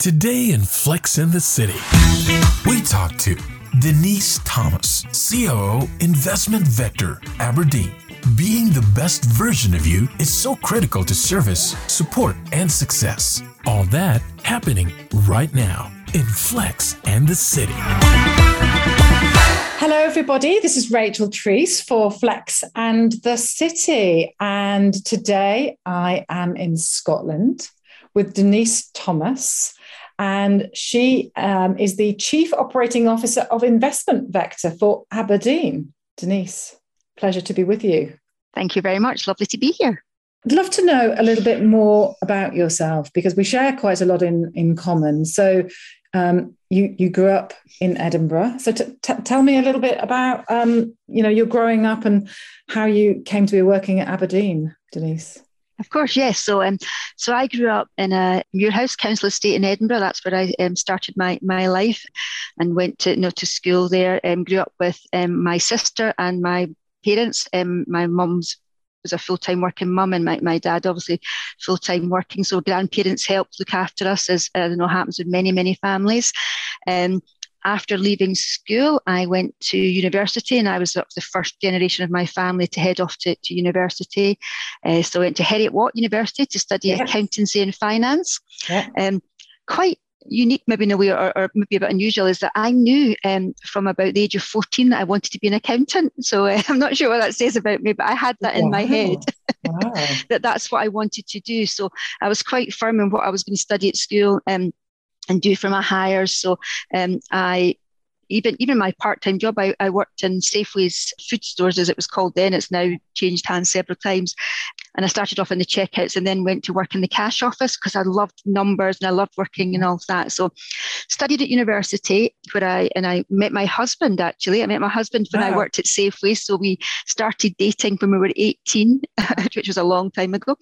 Today in Flex in the City, we talk to Denise Thomas, COO Investment Vector, Aberdeen. Being the best version of you is so critical to service, support, and success. All that happening right now in Flex and the City. Hello, everybody. This is Rachel Treese for Flex and the City. And today I am in Scotland with Denise Thomas and she um, is the Chief Operating Officer of Investment Vector for Aberdeen. Denise, pleasure to be with you. Thank you very much. Lovely to be here. I'd love to know a little bit more about yourself because we share quite a lot in, in common. So, um, you you grew up in Edinburgh. So, t- t- tell me a little bit about um, you know your growing up and how you came to be working at Aberdeen, Denise. Of course, yes. So, um, so I grew up in a Muirhouse Council estate in Edinburgh. That's where I um, started my my life, and went to you know to school there. Um, grew up with um, my sister and my parents. Um, my mum's was a full time working mum, and my, my dad obviously full time working. So grandparents helped look after us, as you know happens with many many families. Um, after leaving school, I went to university and I was the first generation of my family to head off to, to university. Uh, so I went to Heriot Watt University to study yeah. accountancy and finance. Yeah. Um, quite unique, maybe in a way, or, or, maybe a bit unusual, is that I knew um, from about the age of 14 that I wanted to be an accountant. So uh, I'm not sure what that says about me, but I had that wow. in my head wow. that that's what I wanted to do. So I was quite firm in what I was going to study at school. Um, and do for my Highers. So um, I even even my part-time job I, I worked in Safeway's food stores as it was called then it's now changed hands several times and I started off in the checkouts and then went to work in the cash office because I loved numbers and I loved working and all of that. So studied at university where I and I met my husband actually. I met my husband when wow. I worked at Safeway. So we started dating when we were 18, which was a long time ago.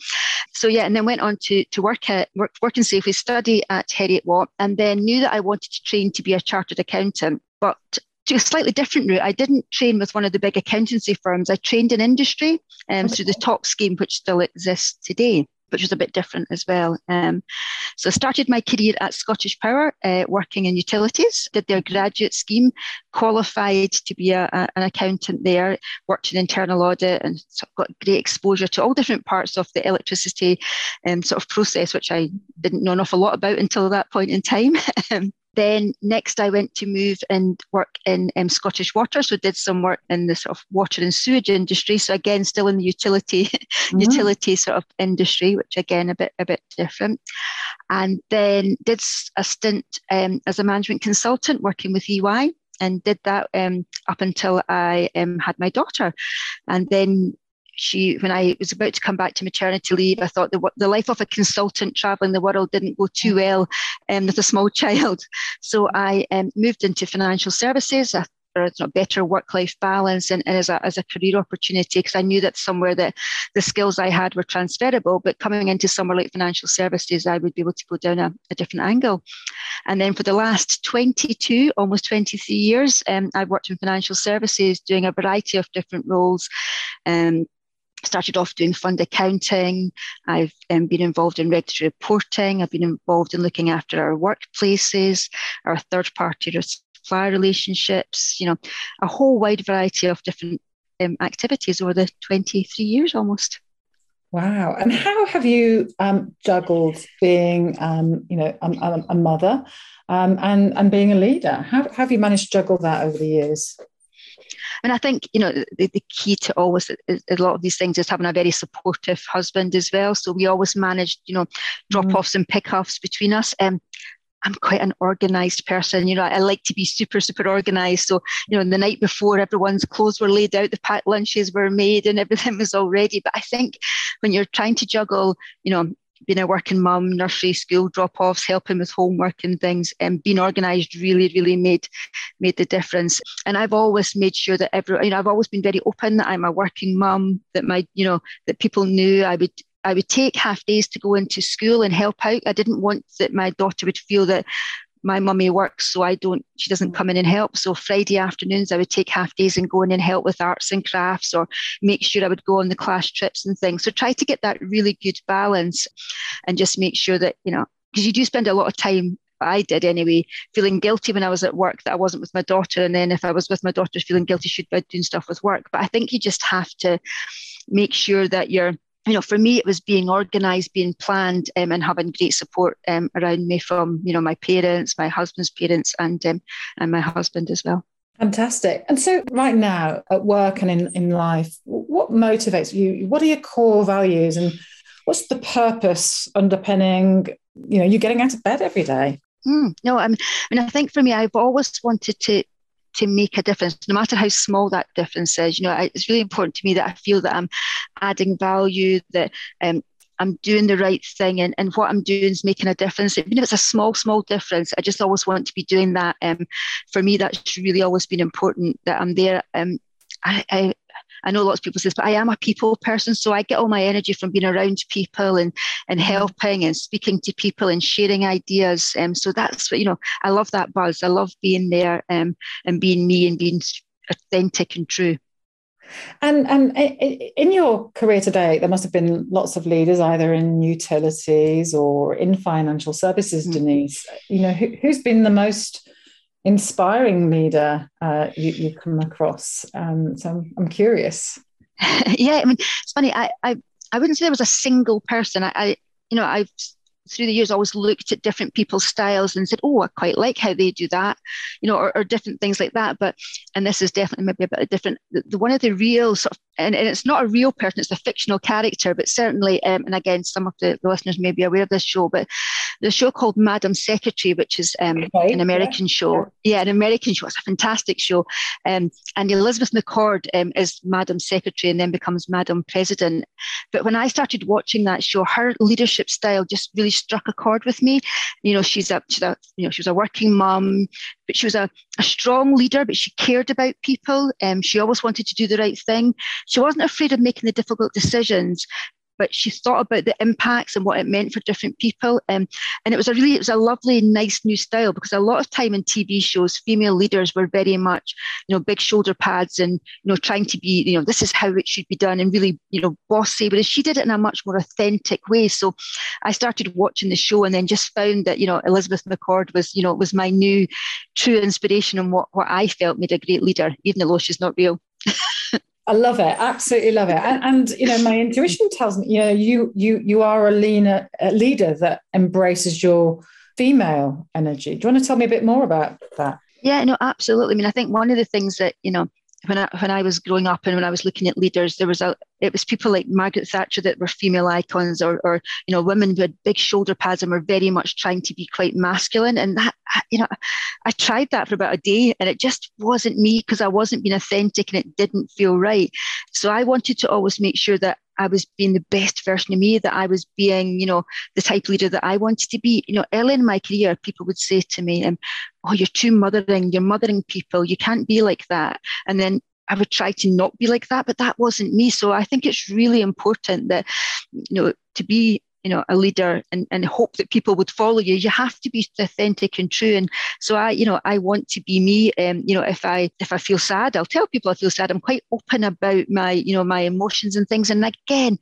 So yeah, and then went on to to work at work, work in Safeway, study at Heriot Watt, and then knew that I wanted to train to be a chartered accountant. But took a slightly different route. I didn't train with one of the big accountancy firms. I trained in industry um, through the TOC scheme, which still exists today, which was a bit different as well. Um, so I started my career at Scottish Power, uh, working in utilities, did their graduate scheme, qualified to be a, a, an accountant there, worked in internal audit and sort of got great exposure to all different parts of the electricity um, sort of process, which I didn't know an awful lot about until that point in time. Then next, I went to move and work in um, Scottish Water, so did some work in the sort of water and sewage industry. So again, still in the utility mm-hmm. utility sort of industry, which again a bit a bit different. And then did a stint um, as a management consultant working with EY and did that um, up until I um, had my daughter. And then she when I was about to come back to maternity leave, I thought the the life of a consultant traveling the world didn't go too mm. well um, with a small child. So I um, moved into financial services. I a better work-life balance and, and, as, a, as a career opportunity because I knew that somewhere that the skills I had were transferable, but coming into somewhere like financial services, I would be able to go down a, a different angle. And then for the last 22, almost 23 years, um, I've worked in financial services doing a variety of different roles. Um, started off doing fund accounting. I've um, been involved in regulatory reporting. I've been involved in looking after our workplaces, our third party supplier relationships, you know, a whole wide variety of different um, activities over the 23 years almost. Wow. And how have you um, juggled being, um, you know, a, a mother um, and, and being a leader? How, how have you managed to juggle that over the years? And I think, you know, the, the key to always a lot of these things is having a very supportive husband as well. So we always managed, you know, drop offs mm. and pick offs between us. Um, I'm quite an organized person. You know, I like to be super, super organized. So, you know, the night before everyone's clothes were laid out, the packed lunches were made and everything was all ready. But I think when you're trying to juggle, you know, being a working mum, nursery, school drop-offs, helping with homework and things, and being organised really, really made made the difference. And I've always made sure that every, you know, I've always been very open that I'm a working mum, that my, you know, that people knew I would I would take half days to go into school and help out. I didn't want that my daughter would feel that my mummy works, so I don't, she doesn't mm. come in and help. So Friday afternoons, I would take half days and go in and help with arts and crafts or make sure I would go on the class trips and things. So try to get that really good balance and just make sure that, you know, because you do spend a lot of time I did anyway, feeling guilty when I was at work that I wasn't with my daughter. And then if I was with my daughter, feeling guilty, should be doing stuff with work. But I think you just have to make sure that you're you know, for me, it was being organised, being planned, um, and having great support um, around me from, you know, my parents, my husband's parents, and um, and my husband as well. Fantastic. And so, right now at work and in, in life, what motivates you? What are your core values, and what's the purpose underpinning? You know, you getting out of bed every day. Mm, no, I mean, I mean, I think for me, I've always wanted to to make a difference, no matter how small that difference is. You know, it's really important to me that I feel that I'm adding value, that um, I'm doing the right thing, and, and what I'm doing is making a difference. Even if it's a small, small difference, I just always want to be doing that. Um, for me, that's really always been important that I'm there. Um, I, I I know lots of people say this, but I am a people person. So I get all my energy from being around people and, and helping and speaking to people and sharing ideas. Um, so that's what, you know, I love that buzz. I love being there um, and being me and being authentic and true. And and in your career today, there must have been lots of leaders, either in utilities or in financial services. Mm-hmm. Denise, you know, who, has been the most inspiring leader uh, you, you come across? Um, so I'm, I'm curious. yeah, I mean, it's funny. I, I I wouldn't say there was a single person. I, I you know, I've through the years always looked at different people's styles and said, oh, I quite like how they do that, you know, or, or different things like that. But and this is definitely maybe a bit different. The, the one of the real sort of and, and, it's not a real person, it's a fictional character, but certainly, um, and again, some of the, the, listeners may be aware of this show, but the show called Madam Secretary, which is um, an American yeah, show. Yeah. yeah. an American show. It's a fantastic show. Um, and Elizabeth McCord um, is Madam Secretary and then becomes Madam President. But when I started watching that show, her leadership style just really struck a chord with me. You know, she's a, she's a you know, she was a working mum, but she was a, a strong leader, but she cared about people. Um, she always wanted to do the right thing. She wasn't afraid of making the difficult decisions, but she thought about the impacts and what it meant for different people. Um, and it was a really, it was a lovely, nice new style because a lot of time in TV shows, female leaders were very much, you know, big shoulder pads and, you know, trying to be, you know, this is how it should be done and really, you know, bossy. Whereas she did it in a much more authentic way. So I started watching the show and then just found that, you know, Elizabeth McCord was, you know, was my new true inspiration and what, what I felt made a great leader, even though she's not real. I love it. Absolutely love it. And, and, you know, my intuition tells me, you know, you you you are a leaner a leader that embraces your female energy. Do you want to tell me a bit more about that? Yeah, no, absolutely. I mean, I think one of the things that you know when I when I was growing up and when I was looking at leaders, there was a it was people like Margaret Thatcher that were female icons, or or you know women had big shoulder pads and were very much trying to be quite masculine. And that you know, I tried that for about a day, and it just wasn't me because I wasn't being authentic and it didn't feel right. So I wanted to always make sure that I was being the best version of me, that I was being, you know, the type leader that I wanted to be. You know, early in my career, people would say to me, um, oh, you're too mothering, you're mothering people, you can't be like that. And then I would try to not be like that, but that wasn't me. So I think it's really important that, you know, to be you know a leader and, and hope that people would follow you. You have to be authentic and true. And so i you know i want to be me. Um, you know if i if i feel sad i'll tell people i feel sad. I'm quite open about my you know my emotions and things. And again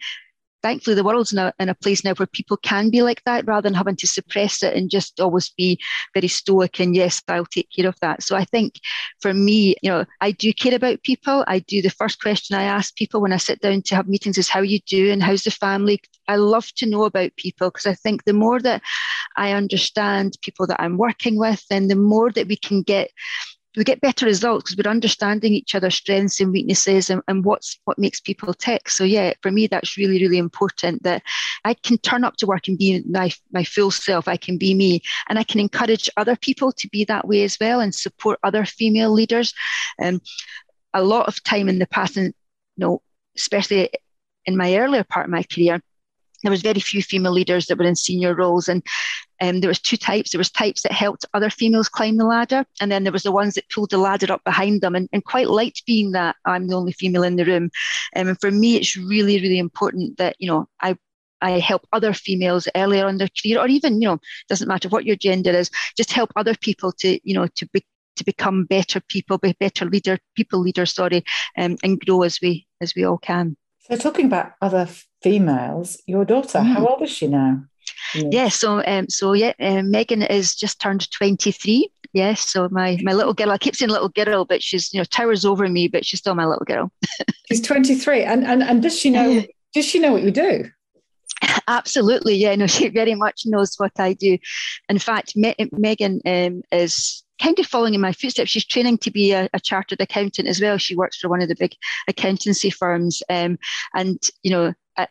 thankfully the world's in a, in a place now where people can be like that rather than having to suppress it and just always be very stoic and yes i'll take care of that. So i think for me you know i do care about people. I do the first question i ask people when i sit down to have meetings is how you do and how's the family? I love to know about people because i think the more that i understand people that i'm working with then the more that we can get we get better results because we're understanding each other's strengths and weaknesses and, and what's what makes people tick. So yeah, for me that's really, really important that I can turn up to work and be my, my full self. I can be me and I can encourage other people to be that way as well and support other female leaders. And um, a lot of time in the past, and you know, especially in my earlier part of my career, there was very few female leaders that were in senior roles and um, there was two types there was types that helped other females climb the ladder and then there was the ones that pulled the ladder up behind them and, and quite liked being that i'm the only female in the room um, and for me it's really really important that you know i I help other females earlier on their career, or even, you know, doesn't matter what your gender is, just help other people to, you know, to be to become better people, be better leader, people leaders, sorry, um, and grow as we as we all can. So talking about other females, your daughter, mm. how old is she now? Yeah, yeah so um, so yeah, um, Megan is just turned 23. Yes, so my my little girl. I keep saying little girl, but she's you know towers over me, but she's still my little girl. she's 23, and and and does she know? does she know what you do? Absolutely, yeah. No, she very much knows what I do. In fact, Me- Megan um, is kind of following in my footsteps. She's training to be a, a, chartered accountant as well. She works for one of the big accountancy firms, um, and you know. I,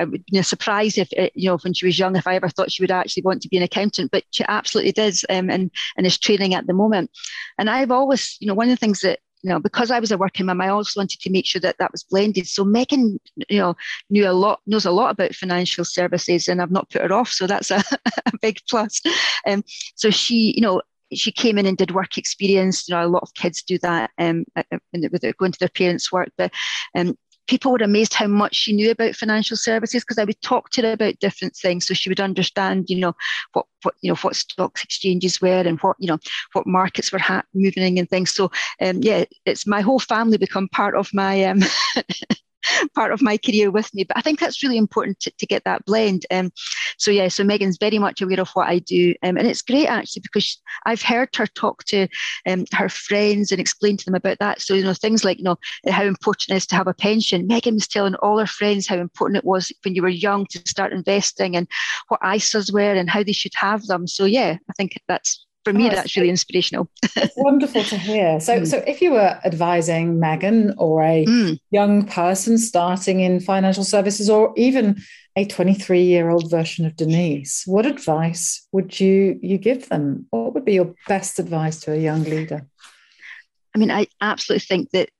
I would be surprised if uh, you know when she was young if I ever thought she would actually want to be an accountant, but she absolutely does, um, and and is training at the moment. And I've always, you know, one of the things that you know, because I was a working mum, I also wanted to make sure that that was blended. So Megan, you know, knew a lot, knows a lot about financial services, and I've not put her off. So that's a, a big plus. Um, so she, you know, she came in and did work experience. You know, a lot of kids do that um, with going to their parents' work, but um, people were amazed how much she knew about financial services because I would talk to her about different things, so she would understand, you know, what what you know what stocks exchanges were and what you know what markets were ha- moving and things. So um, yeah, it's my whole family become part of my um, part of my career with me. But I think that's really important to, to get that blend. Um, so yeah, so Megan's very much aware of what I do, um, and it's great actually because I've heard her talk to um, her friends and explain to them about that. So you know things like you know how important it is to have a pension. Megan was telling all her friends how important it was when you were young to start investing and what ISAs were and how they should have them. So yeah, I think that's for me, oh, that's really inspirational. it's wonderful to hear. So, mm. so if you were advising Megan or a mm. young person starting in financial services, or even a 23 year old version of Denise, what advice would you you give them? What would be your best advice to a young leader? I mean, I absolutely think that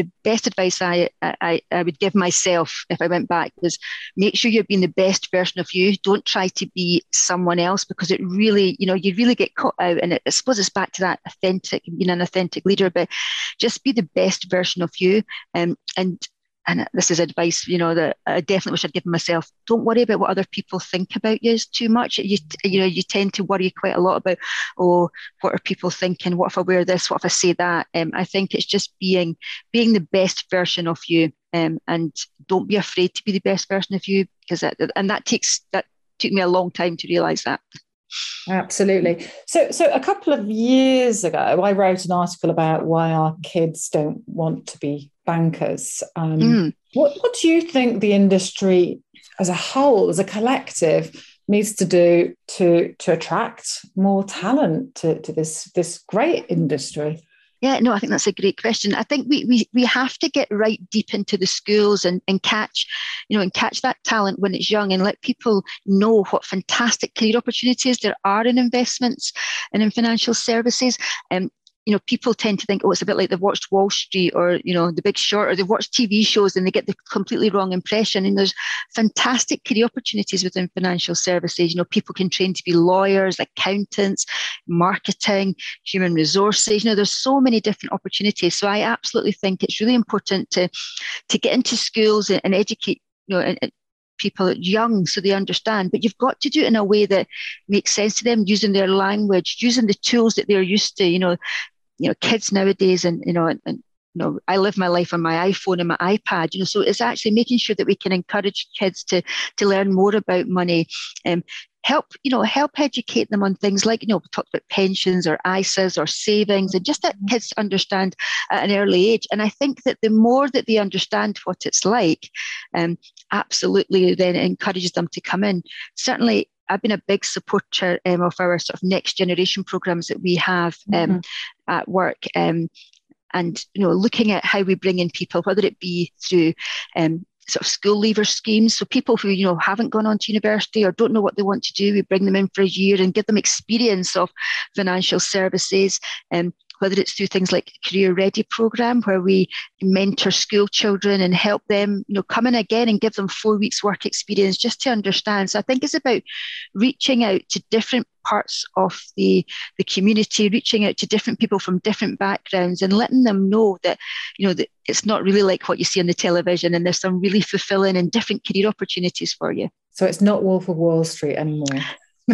the best advice I, I, I would give myself if I went back was make sure you're being the best version of you. Don't try to be someone else because it really, you know, you really get caught out. And it, I suppose it's back to that authentic, being an authentic leader, but just be the best version of you. Um, and and this is advice, you know, that I definitely wish I'd given myself. Don't worry about what other people think about you too much. You, you know, you tend to worry quite a lot about, oh, what are people thinking? What if I wear this? What if I say that? Um, I think it's just being being the best version of you, um, and don't be afraid to be the best version of you because that, and that takes that took me a long time to realize that. Absolutely. So, so a couple of years ago, I wrote an article about why our kids don't want to be bankers. Um, mm. What What do you think the industry as a whole, as a collective, needs to do to to attract more talent to, to this this great industry? Yeah, no, I think that's a great question. I think we we, we have to get right deep into the schools and, and catch, you know, and catch that talent when it's young and let people know what fantastic career opportunities there are in investments and in financial services. Um, you know, people tend to think, oh, it's a bit like they've watched Wall Street or, you know, The Big Short or they've watched TV shows and they get the completely wrong impression. And there's fantastic career opportunities within financial services. You know, people can train to be lawyers, accountants, marketing, human resources. You know, there's so many different opportunities. So I absolutely think it's really important to, to get into schools and, and educate, you know, and, people young so they understand. But you've got to do it in a way that makes sense to them using their language using the tools that they're used to you know you know kids nowadays and you know and, and you know i live my life on my iPhone and my iPad you know so it's actually making sure that we can encourage kids to to learn more about money. Um, help you know help educate them on things like you know we talked about pensions or isas or savings and just that mm-hmm. kids understand at an early age and i think that the more that they understand what it's like um, absolutely then encourages them to come in certainly I've been a big supporter um, of our sort of next generation programs that we have um, mm-hmm. at work. Um, and you know, looking at how we bring in people, whether it be through um, sort of school leaver schemes. So people who, you know, haven't gone on to university or don't know what they want to do, we bring them in for a year and give them experience of financial services. Um, whether it's through things like Career Ready program, where we mentor school children and help them, you know, come in again and give them four weeks work experience just to understand. So I think it's about reaching out to different parts of the, the community, reaching out to different people from different backgrounds and letting them know that, you know, that it's not really like what you see on the television and there's some really fulfilling and different career opportunities for you. So it's not Wolf of Wall Street anymore.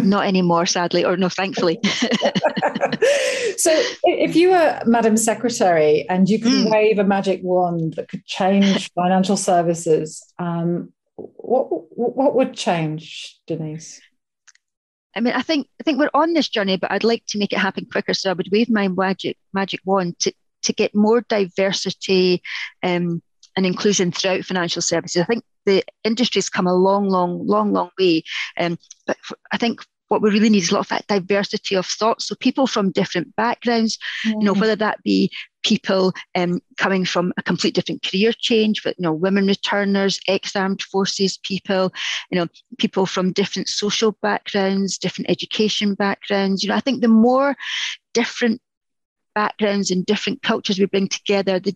Not anymore, sadly, or no, thankfully. so, if you were Madam Secretary and you could mm. wave a magic wand that could change financial services, um, what what would change, Denise? I mean, I think I think we're on this journey, but I'd like to make it happen quicker. So I would wave my magic magic wand to to get more diversity um, and inclusion throughout financial services. I think the industry's come a long, long, long, long way. Um, but I think what we really need is a lot of that diversity of thought. So people from different backgrounds, mm. you know, mm. whether that be people um, coming from a complete different career change, but you know, women returners, ex-armed forces people, you know, people from different social backgrounds, different education backgrounds. You know, I think the more different backgrounds and different cultures we bring together, the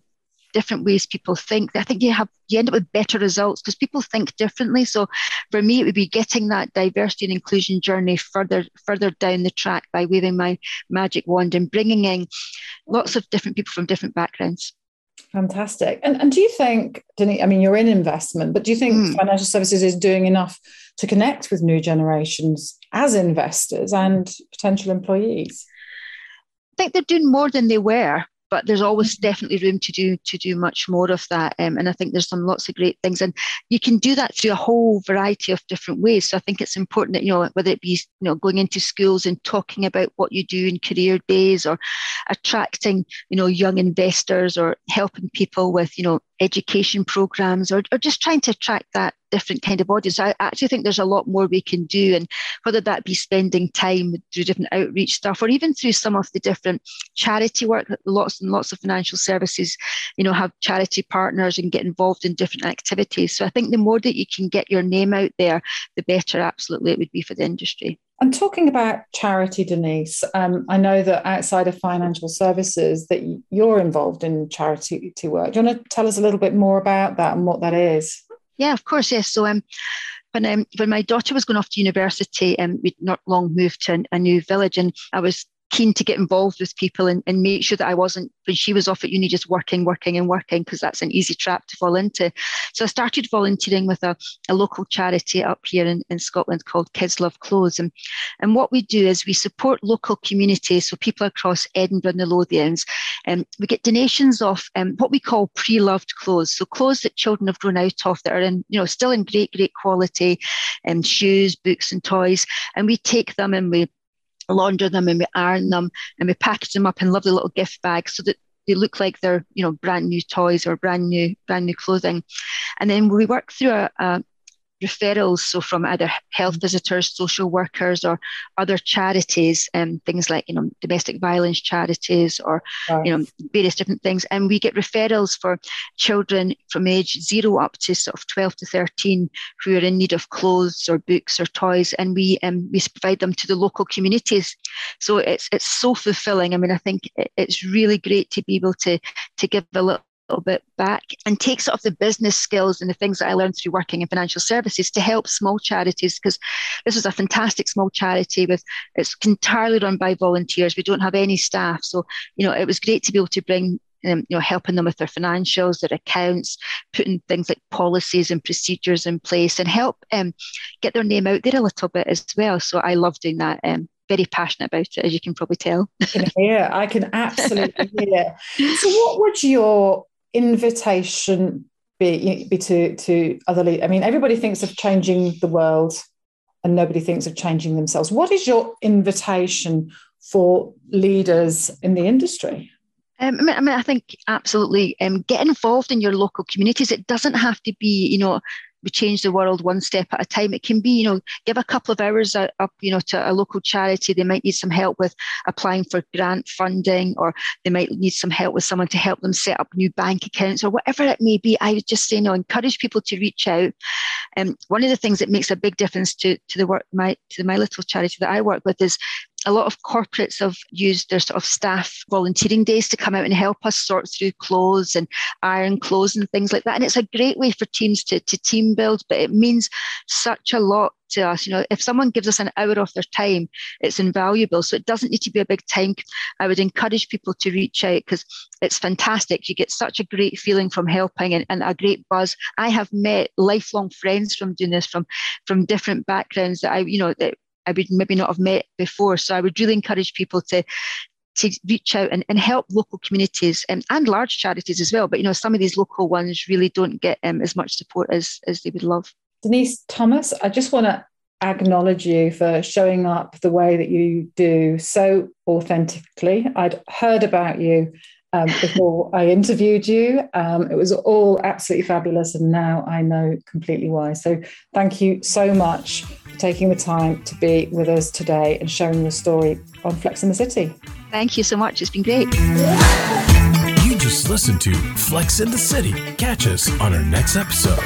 different ways people think. I think you have you end up with better results because people think differently. So for me, it would be getting that diversity and inclusion journey further further down the track by waving my magic wand and bringing in lots of different people from different backgrounds. Fantastic. And, and do you think, Denise, I mean, you're in investment, but do you think mm. financial services is doing enough to connect with new generations as investors and potential employees? I think they're doing more than they were but there's always mm-hmm. definitely room to do to do much more of that um, and i think there's some lots of great things and you can do that through a whole variety of different ways so i think it's important that you know whether it be you know going into schools and talking about what you do in career days or attracting you know young investors or helping people with you know education programs or, or just trying to attract that different kind of audience. I actually think there's a lot more we can do, and whether that be spending time through different outreach stuff or even through some of the different charity work that lots and lots of financial services, you know, have charity partners and get involved in different activities. So I think the more that you can get your name out there, the better absolutely it would be for the industry. And talking about charity, Denise, um, I know that outside of financial services, that you're involved in charity work. Do you want to tell us a little bit more about that and what that is? Yeah, of course. Yes. So um, when um, when my daughter was going off to university, um, we'd not long moved to a new village, and I was keen to get involved with people and, and make sure that I wasn't, when she was off at uni, just working, working, and working, because that's an easy trap to fall into. So I started volunteering with a, a local charity up here in, in Scotland called Kids Love Clothes. And, and what we do is we support local communities, so people across Edinburgh and the Lothians. And we get donations of um, what we call pre loved clothes. So clothes that children have grown out of that are in, you know, still in great, great quality, and um, shoes, books, and toys. And we take them and we launder them and we iron them and we package them up in lovely little gift bags so that they look like they're you know brand new toys or brand new brand new clothing. And then we work through a, a, referrals, so from either health visitors, social workers, or other charities, and um, things like you know domestic violence charities, or right. you know various different things, and we get referrals for children from age zero up to sort of twelve to thirteen who are in need of clothes or books or toys, and we um, we provide them to the local communities. So it's it's so fulfilling. I mean, I think it's really great to be able to to give a little little bit back and take sort of the business skills and the things that I learned through working in financial services to help small charities because this is a fantastic small charity with it's entirely run by volunteers. We don't have any staff. So, you know, it was great to be able to bring um, you know, helping them with their financials, their accounts, putting things like policies and procedures in place, and help um, get their name out there a little bit as well. So I love doing that. Um, very passionate about it, as you can probably tell. Yeah, I can absolutely hear. So, what would your invitation be, be to, to other leaders? I mean, everybody thinks of changing the world and nobody thinks of changing themselves. What is your invitation for leaders in the industry? Um, I, mean, I, mean, I think absolutely um, get involved in your local communities. It doesn't have to be, you know, we change the world one step at a time. It can be, you know, give a couple of hours up, you know, to a local charity. They might need some help with applying for grant funding, or they might need some help with someone to help them set up new bank accounts, or whatever it may be. I would just say, you know, encourage people to reach out. And um, one of the things that makes a big difference to to the work my to my little charity that I work with is a lot of corporates have used their sort of staff volunteering days to come out and help us sort through clothes and iron clothes and things like that. And it's a great way for teams to, to team build, but it means such a lot to us. You know, if someone gives us an hour of their time, it's invaluable. So it doesn't need to be a big time. I would encourage people to reach out because it's fantastic. You get such a great feeling from helping and, and a great buzz. I have met lifelong friends from doing this from from different backgrounds that I, you know, that I would maybe not have met before. So I would really encourage people to to reach out and, and help local communities and, and large charities as well. But you know, some of these local ones really don't get um, as much support as as they would love. Denise Thomas, I just want to acknowledge you for showing up the way that you do so authentically. I'd heard about you um, before I interviewed you. Um, it was all absolutely fabulous, and now I know completely why. So, thank you so much for taking the time to be with us today and sharing your story on Flex in the City. Thank you so much. It's been great. You just listened to Flex in the City. Catch us on our next episode.